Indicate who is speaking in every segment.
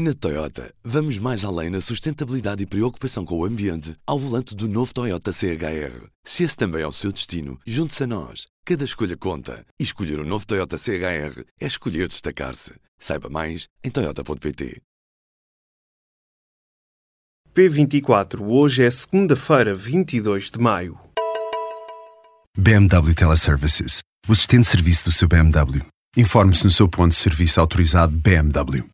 Speaker 1: Na Toyota, vamos mais além na sustentabilidade e preocupação com o ambiente ao volante do novo Toyota CHR. Se esse também é o seu destino, junte-se a nós. Cada escolha conta. E escolher o um novo Toyota CHR é escolher destacar-se. Saiba mais em Toyota.pt.
Speaker 2: P24, hoje é segunda-feira, 22 de maio.
Speaker 3: BMW Teleservices, o assistente de serviço do seu BMW. Informe-se no seu ponto de serviço autorizado BMW.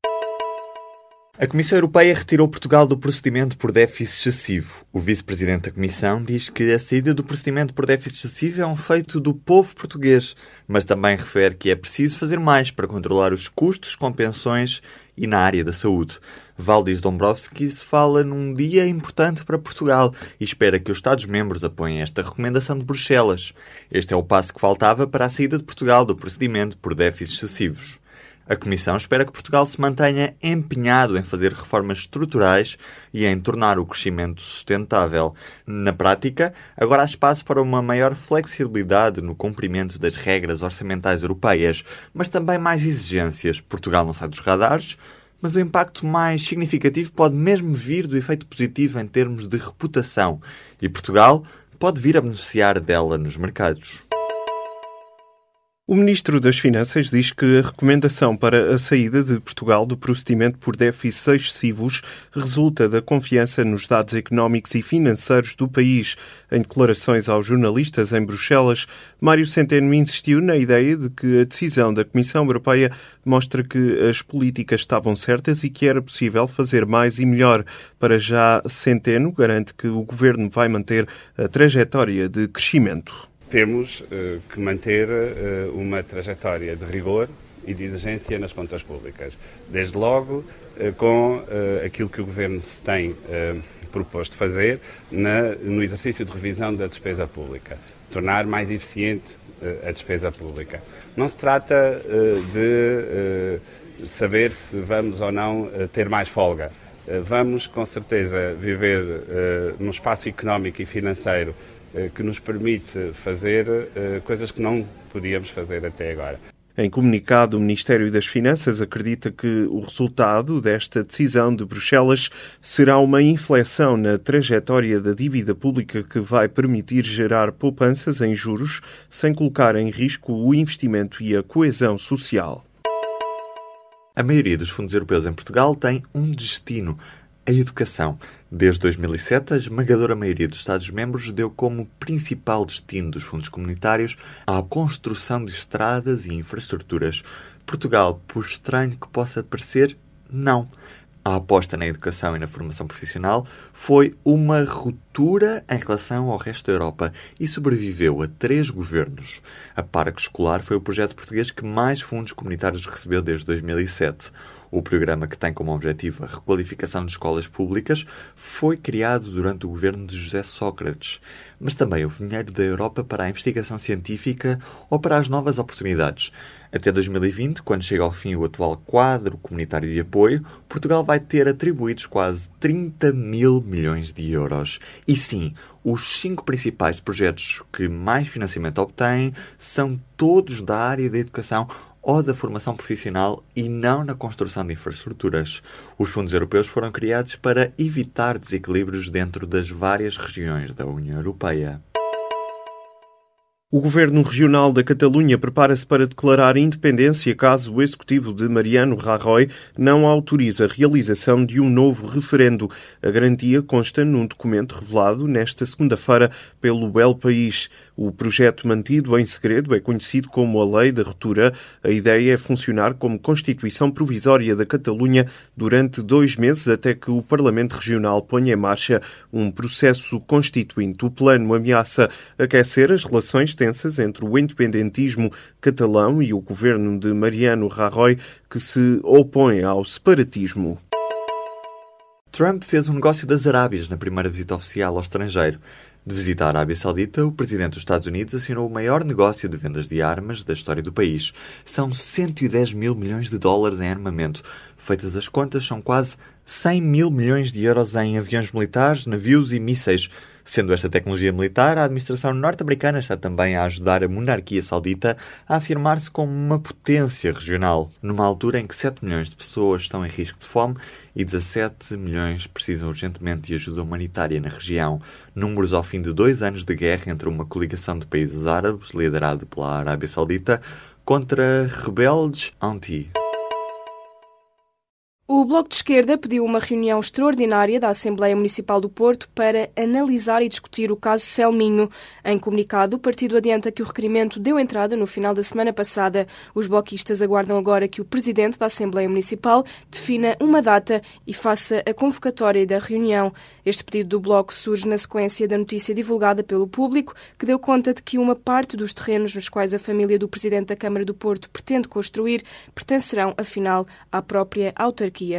Speaker 4: A Comissão Europeia retirou Portugal do procedimento por déficit excessivo. O vice-presidente da Comissão diz que a saída do procedimento por déficit excessivo é um feito do povo português, mas também refere que é preciso fazer mais para controlar os custos com pensões e na área da saúde. Valdis Dombrovskis fala num dia importante para Portugal e espera que os Estados-membros apoiem esta recomendação de Bruxelas. Este é o passo que faltava para a saída de Portugal do procedimento por déficits excessivos. A Comissão espera que Portugal se mantenha empenhado em fazer reformas estruturais e em tornar o crescimento sustentável. Na prática, agora há espaço para uma maior flexibilidade no cumprimento das regras orçamentais europeias, mas também mais exigências. Portugal não sai dos radares, mas o impacto mais significativo pode mesmo vir do efeito positivo em termos de reputação, e Portugal pode vir a beneficiar dela nos mercados.
Speaker 2: O Ministro das Finanças diz que a recomendação para a saída de Portugal do procedimento por déficits excessivos resulta da confiança nos dados económicos e financeiros do país. Em declarações aos jornalistas em Bruxelas, Mário Centeno insistiu na ideia de que a decisão da Comissão Europeia mostra que as políticas estavam certas e que era possível fazer mais e melhor. Para já, Centeno garante que o governo vai manter a trajetória de crescimento
Speaker 5: temos uh, que manter uh, uma trajetória de rigor e de exigência nas contas públicas. Desde logo uh, com aquilo que o Governo se tem proposto fazer no exercício de revisão da despesa pública, tornar mais eficiente a despesa pública. Não se trata de saber se vamos ou não ter mais folga. Vamos, com certeza, viver num espaço económico e financeiro eh, que nos permite fazer eh, coisas que não podíamos fazer até agora.
Speaker 2: Em comunicado, o Ministério das Finanças acredita que o resultado desta decisão de Bruxelas será uma inflexão na trajetória da dívida pública que vai permitir gerar poupanças em juros sem colocar em risco o investimento e a coesão social.
Speaker 4: A maioria dos fundos europeus em Portugal tem um destino, a educação. Desde 2007, a esmagadora maioria dos Estados-membros deu como principal destino dos fundos comunitários a construção de estradas e infraestruturas. Portugal, por estranho que possa parecer, não. A aposta na educação e na formação profissional foi uma ruptura em relação ao resto da Europa e sobreviveu a três governos. A Parque Escolar foi o projeto português que mais fundos comunitários recebeu desde 2007. O programa, que tem como objetivo a requalificação de escolas públicas, foi criado durante o governo de José Sócrates. Mas também houve dinheiro da Europa para a investigação científica ou para as novas oportunidades. Até 2020, quando chega ao fim o atual quadro comunitário de apoio, Portugal vai ter atribuídos quase 30 mil milhões de euros. E sim, os cinco principais projetos que mais financiamento obtêm são todos da área da educação ou da formação profissional e não na construção de infraestruturas. Os fundos europeus foram criados para evitar desequilíbrios dentro das várias regiões da União Europeia.
Speaker 2: O governo regional da Catalunha prepara-se para declarar independência caso o executivo de Mariano Rajoy não autorize a realização de um novo referendo. A garantia consta num documento revelado nesta segunda-feira pelo El País. O projeto mantido em segredo é conhecido como a Lei da Ruptura. A ideia é funcionar como Constituição Provisória da Catalunha durante dois meses até que o Parlamento Regional ponha em marcha um processo constituinte. O plano ameaça aquecer as relações entre o independentismo catalão e o governo de Mariano Rajoy, que se opõe ao separatismo.
Speaker 4: Trump fez um negócio das Arábias na primeira visita oficial ao estrangeiro. De visita à Arábia Saudita, o presidente dos Estados Unidos assinou o maior negócio de vendas de armas da história do país. São 110 mil milhões de dólares em armamento. Feitas as contas, são quase 100 mil milhões de euros em aviões militares, navios e mísseis. Sendo esta tecnologia militar, a administração norte-americana está também a ajudar a monarquia saudita a afirmar-se como uma potência regional, numa altura em que 7 milhões de pessoas estão em risco de fome e 17 milhões precisam urgentemente de ajuda humanitária na região. Números ao fim de dois anos de guerra entre uma coligação de países árabes, liderado pela Arábia Saudita, contra rebeldes anti.
Speaker 6: O Bloco de Esquerda pediu uma reunião extraordinária da Assembleia Municipal do Porto para analisar e discutir o caso Selminho. Em comunicado, o partido adianta que o requerimento deu entrada no final da semana passada. Os bloquistas aguardam agora que o presidente da Assembleia Municipal defina uma data e faça a convocatória da reunião. Este pedido do Bloco surge na sequência da notícia divulgada pelo público, que deu conta de que uma parte dos terrenos nos quais a família do presidente da Câmara do Porto pretende construir pertencerão, afinal, à própria autarquia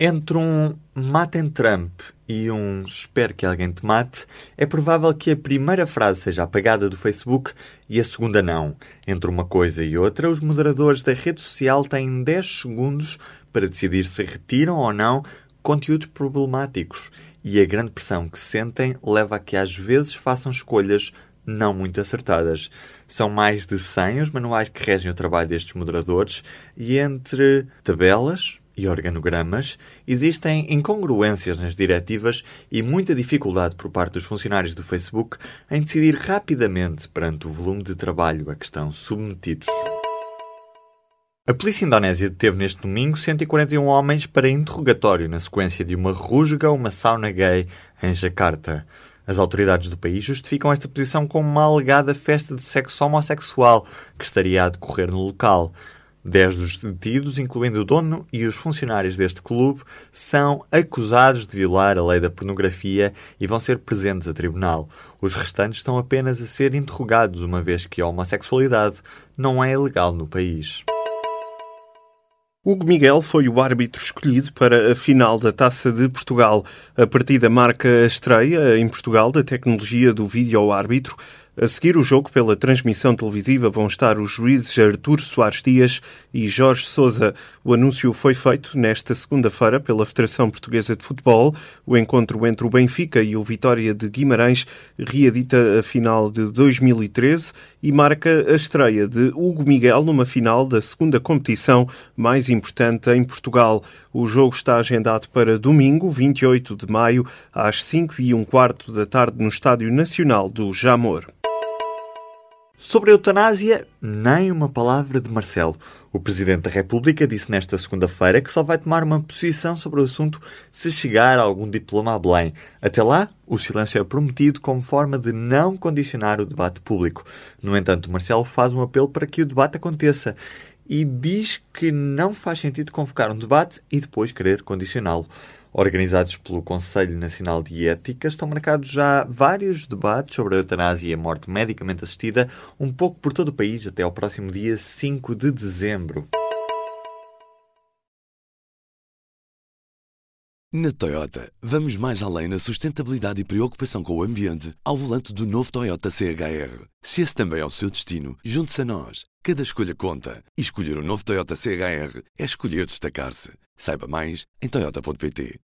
Speaker 4: Entre um matem Trump e um espero que alguém te mate, é provável que a primeira frase seja apagada do Facebook e a segunda não. Entre uma coisa e outra, os moderadores da rede social têm 10 segundos para decidir se retiram ou não conteúdos problemáticos. E a grande pressão que sentem leva a que às vezes façam escolhas não muito acertadas. São mais de 100 os manuais que regem o trabalho destes moderadores e entre tabelas e organogramas existem incongruências nas diretivas e muita dificuldade por parte dos funcionários do Facebook em decidir rapidamente perante o volume de trabalho a que estão submetidos. A polícia indonésia deteve neste domingo 141 homens para interrogatório na sequência de uma rusga a uma sauna gay em Jakarta. As autoridades do país justificam esta posição como uma alegada festa de sexo homossexual que estaria a decorrer no local. Dez dos detidos, incluindo o dono e os funcionários deste clube, são acusados de violar a lei da pornografia e vão ser presentes a tribunal. Os restantes estão apenas a ser interrogados, uma vez que a homossexualidade não é ilegal no país.
Speaker 2: Hugo Miguel foi o árbitro escolhido para a final da Taça de Portugal. A partida marca a estreia em Portugal da tecnologia do vídeo-árbitro a seguir o jogo pela transmissão televisiva vão estar os juízes Artur Soares Dias e Jorge Sousa. O anúncio foi feito nesta segunda-feira pela Federação Portuguesa de Futebol. O encontro entre o Benfica e o Vitória de Guimarães reedita a final de 2013 e marca a estreia de Hugo Miguel numa final da segunda competição mais importante em Portugal. O jogo está agendado para domingo, 28 de maio, às 5 e um quarto da tarde no Estádio Nacional do Jamor.
Speaker 4: Sobre a eutanásia, nem uma palavra de Marcelo. O Presidente da República disse nesta segunda-feira que só vai tomar uma posição sobre o assunto se chegar algum diploma a Belém. Até lá, o silêncio é prometido como forma de não condicionar o debate público. No entanto, Marcelo faz um apelo para que o debate aconteça e diz que não faz sentido convocar um debate e depois querer condicioná-lo organizados pelo Conselho Nacional de Ética, estão marcados já vários debates sobre a eutanásia e a morte medicamente assistida, um pouco por todo o país, até ao próximo dia 5 de dezembro.
Speaker 1: Na Toyota, vamos mais além na sustentabilidade e preocupação com o ambiente ao volante do novo Toyota CHR. Se esse também é o seu destino, junte-se a nós. Cada escolha conta. E escolher o um novo Toyota CHR é escolher destacar-se. Saiba mais em Toyota.pt.